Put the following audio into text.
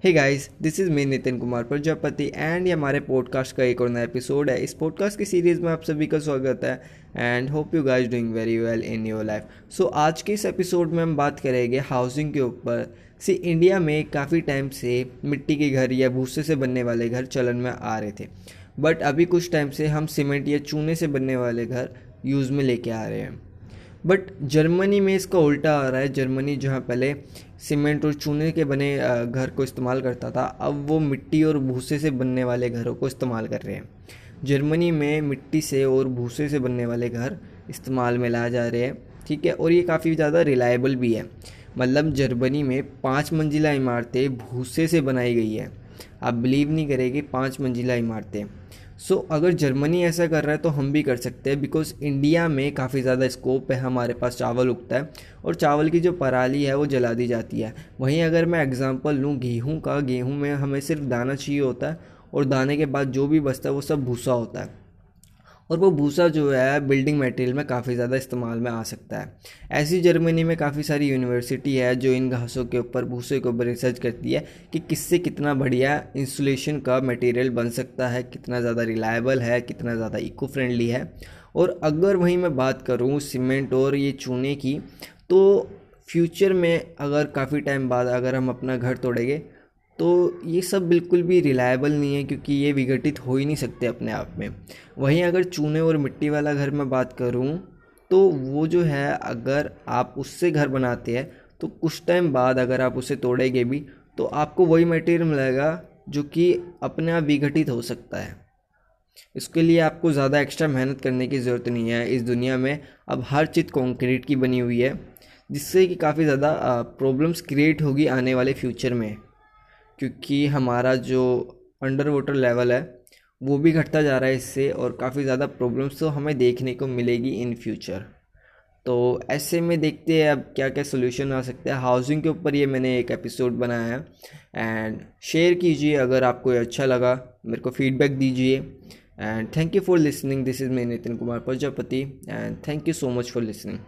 Hey guys this is me Nitin Kumar Prajapati and ये हमारे podcast का एक और नया एपिसोड है। इस पॉडकास्ट की सीरीज़ में आप सभी का स्वागत है and hope you guys doing very well in your life so आज के इस एपिसोड में हम बात करेंगे हाउसिंग के ऊपर। सी इंडिया में काफ़ी टाइम से मिट्टी के घर या भूसे से बनने वाले घर चलन में आ रहे थे। बट अभी कुछ टाइम से हम सीमेंट या चूने से बनने वाले घर यूज़ में लेके आ रहे हैं। बट जर्मनी में इसका उल्टा आ रहा है। जर्मनी जहाँ पहले सीमेंट और चूने के बने घर को इस्तेमाल करता था, अब वो मिट्टी और भूसे से बनने वाले घरों को इस्तेमाल कर रहे हैं। जर्मनी में मिट्टी से और भूसे से बनने वाले घर इस्तेमाल में लाए जा रहे हैं, ठीक है, और ये काफ़ी ज़्यादा रिलायबल भी है। मतलब जर्मनी में पाँच मंजिला इमारतें भूसे से बनाई गई है। आप बिलीव नहीं करेंगे पाँच मंजिला इमारतें सो so, अगर जर्मनी ऐसा कर रहा है तो हम भी कर सकते हैं बिकॉज़ इंडिया में काफ़ी ज़्यादा स्कोप है हमारे पास चावल उगता है और चावल की जो पराली है वो जला दी जाती है। वहीं अगर मैं एग्ज़ाम्पल लूँ गेहूँ का गेहूँ में हमें सिर्फ़ दाना चाहिए होता है और दाने के बाद जो भी बचता है वो सब भूसा होता है। और वो भूसा जो है बिल्डिंग मटेरियल में काफ़ी ज़्यादा इस्तेमाल में आ सकता है। ऐसी जर्मनी में काफ़ी सारी यूनिवर्सिटी है जो इन घासों के ऊपर, भूसे के ऊपर रिसर्च करती है कि किससे कितना बढ़िया इंसुलेशन का मटेरियल बन सकता है, कितना ज़्यादा रिलायबल है, कितना ज़्यादा इको फ्रेंडली है। और अगर वहीं मैं बात करूँ सीमेंट और ये चूने की तो फ्यूचर में अगर काफ़ी टाइम बाद अगर हम अपना घर तोड़ेंगे तो ये सब बिल्कुल भी रिलायबल नहीं है क्योंकि ये विघटित हो ही नहीं सकते अपने आप में। वहीं अगर चूने और मिट्टी वाला घर में बात करूँ तो वो जो है, अगर आप उससे घर बनाते हैं तो कुछ टाइम बाद अगर आप उसे तोड़ेंगे भी तो आपको वही मटेरियल मिलेगा जो कि अपने आप विघटित हो सकता है। इसके लिए आपको ज़्यादा एक्स्ट्रा मेहनत करने की ज़रूरत नहीं है। इस दुनिया में अब हर चीज़ कंक्रीट की बनी हुई है, जिससे कि काफ़ी ज़्यादा प्रॉब्लम्स क्रिएट होगी आने वाले फ्यूचर में। क्योंकि हमारा जो अंडर वाटर लेवल है, वो भी घटता जा रहा है इससे और काफ़ी ज़्यादा प्रॉब्लम्स तो हमें देखने को मिलेगी इन फ्यूचर तो ऐसे में देखते हैं अब क्या क्या सोल्यूशन आ सकता है। हाउसिंग के ऊपर ये मैंने एक एपिसोड बनाया है एंड शेयर कीजिए अगर आपको ये अच्छा लगा। मेरे को फीडबैक दीजिए and thank you for listening this is me Nitin Kumar Prajapati and thank you so much for listening